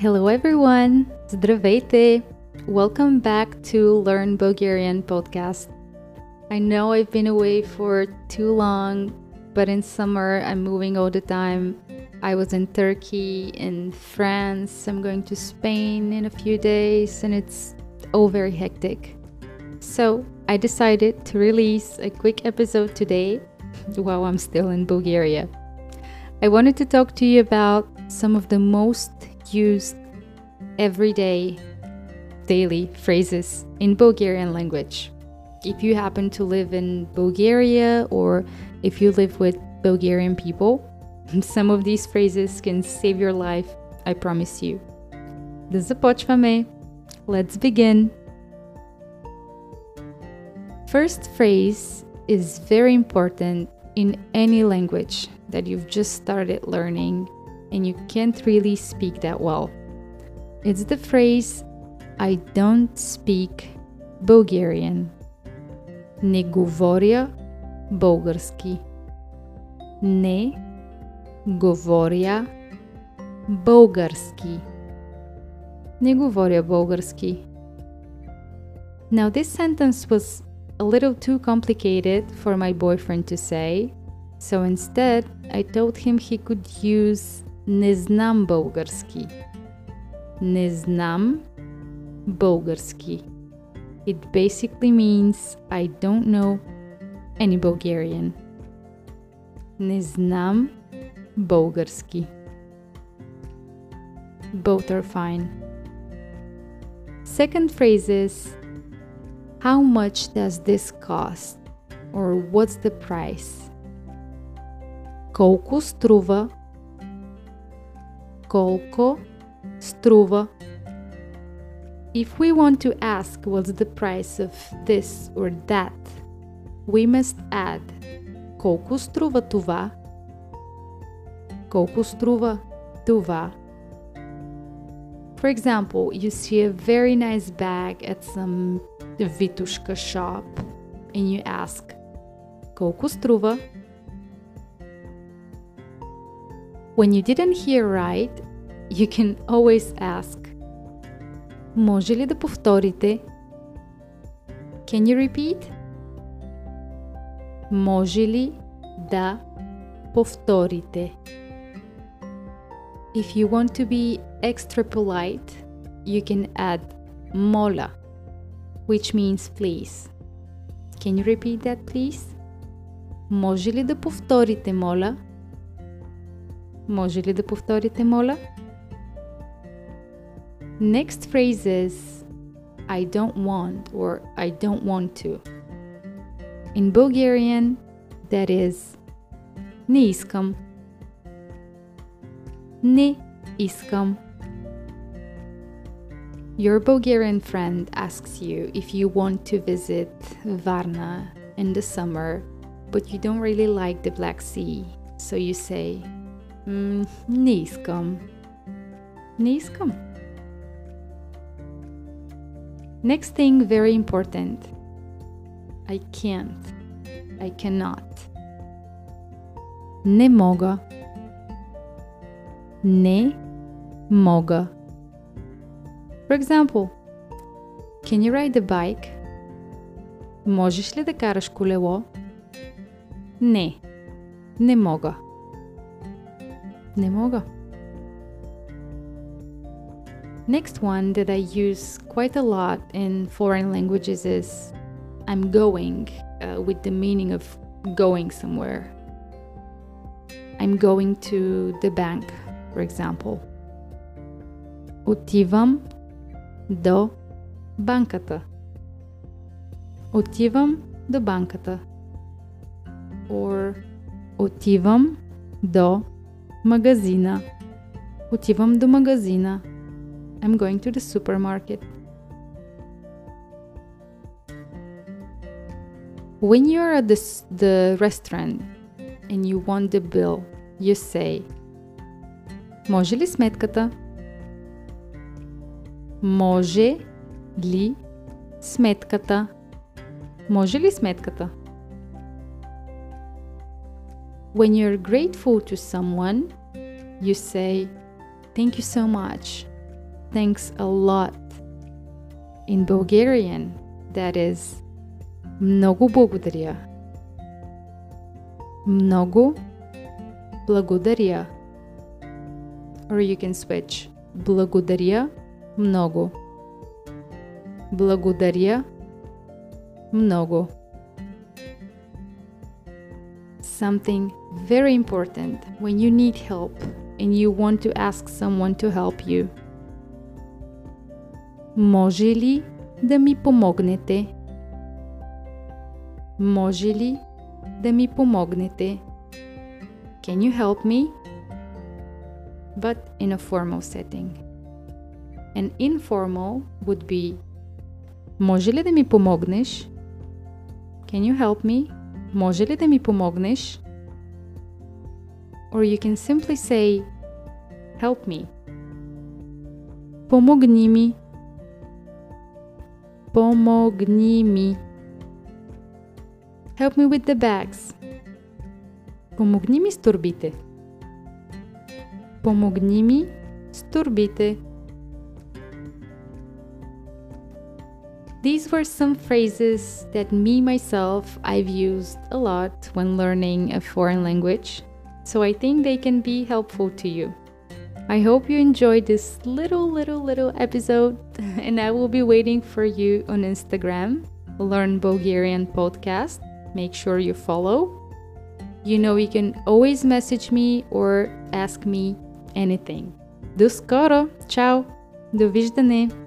Hello everyone! Здравейте! Welcome back to Learn Bulgarian podcast. I know I've been away for too long, but in summer I'm moving all the time. I was in Turkey, in France, I'm going to Spain in a few days, and it's all very hectic. So I decided to release a quick episode today while I'm still in Bulgaria. I wanted to talk to you about some of the most used everyday, daily phrases in Bulgarian language. If you happen to live in Bulgaria or if you live with Bulgarian people, some of these phrases can save your life, I promise you. Да започваме! Let's begin! First phrase is very important in any language that you've just started learning and you can't really speak that well. It's the phrase I don't speak Bulgarian. Не говоря български. Не говоря български. Не говоря български. Now this sentence was a little too complicated for my boyfriend to say, so instead I told him he could use Не знам български. Не знам български. It basically means I don't know any Bulgarian. Не знам български. Both are fine. Second phrase is How much does this cost? Or what's the price? Колко струва Kolko струва. If we want to ask what's the price of this or that, we must add kolko струва tuva. Kolko струва tuva. For example, you see a very nice bag at some Vitoshka shop and you ask, kolko струва When you didn't hear right, you can always ask Може ли да повторите? Can you repeat? Може ли да повторите? If you want to be extra polite, you can add mola, which means please. Can you repeat that, please? Може ли да повторите, моля? Може ли да повторите, моля? Next phrase is I don't want or I don't want to. In Bulgarian, that is Не искам. Не искам. Your Bulgarian friend asks you if you want to visit Varna in the summer, but you don't really like the Black Sea, so you say, Mm, не искам. Не искам. Next thing, very important. I can't. I cannot. Не мога. Не мога. For example, can you ride a bike? Можеш ли да караш колело? Не. Не мога. Не мога. Next one that I use quite a lot in foreign languages is I'm going uh, with the meaning of going somewhere. I'm going to the bank, for example. Отивам до банката. Отивам до банката. Or отивам до магазина. Отивам до магазина. I'm going to the supermarket. When you're at the, the restaurant and you want the bill, you say Може ли сметката? Може ли сметката? Може ли сметката? When you're grateful to someone, you say, Thank you so much. thanks a lot. In Bulgarian, that is много благодаря. Много благодаря. Or you can switch. Благодаря много. Благодаря много. Something very important when you need help and you want to ask someone to help you. Може ли да ми помогнете? Може ли да ми помогнете? Can you help me? But in a formal setting. An informal would be Може ли да ми помогнеш? Can you help me? Може ли да ми помогнеш? Or you can simply say Help me. Помогни ми. Помогни ми. Help me with the bags. Помогни ми с турбите. Помогни ми с турбите. These were some phrases that me myself I've used a lot when learning a foreign language, so I think they can be helpful to you. I hope you enjoyed this little, little, little episode, and I will be waiting for you on Instagram, Learn Bulgarian Podcast. Make sure you follow. You know, you can always message me or ask me anything. До скоро! Чао! Довиждане!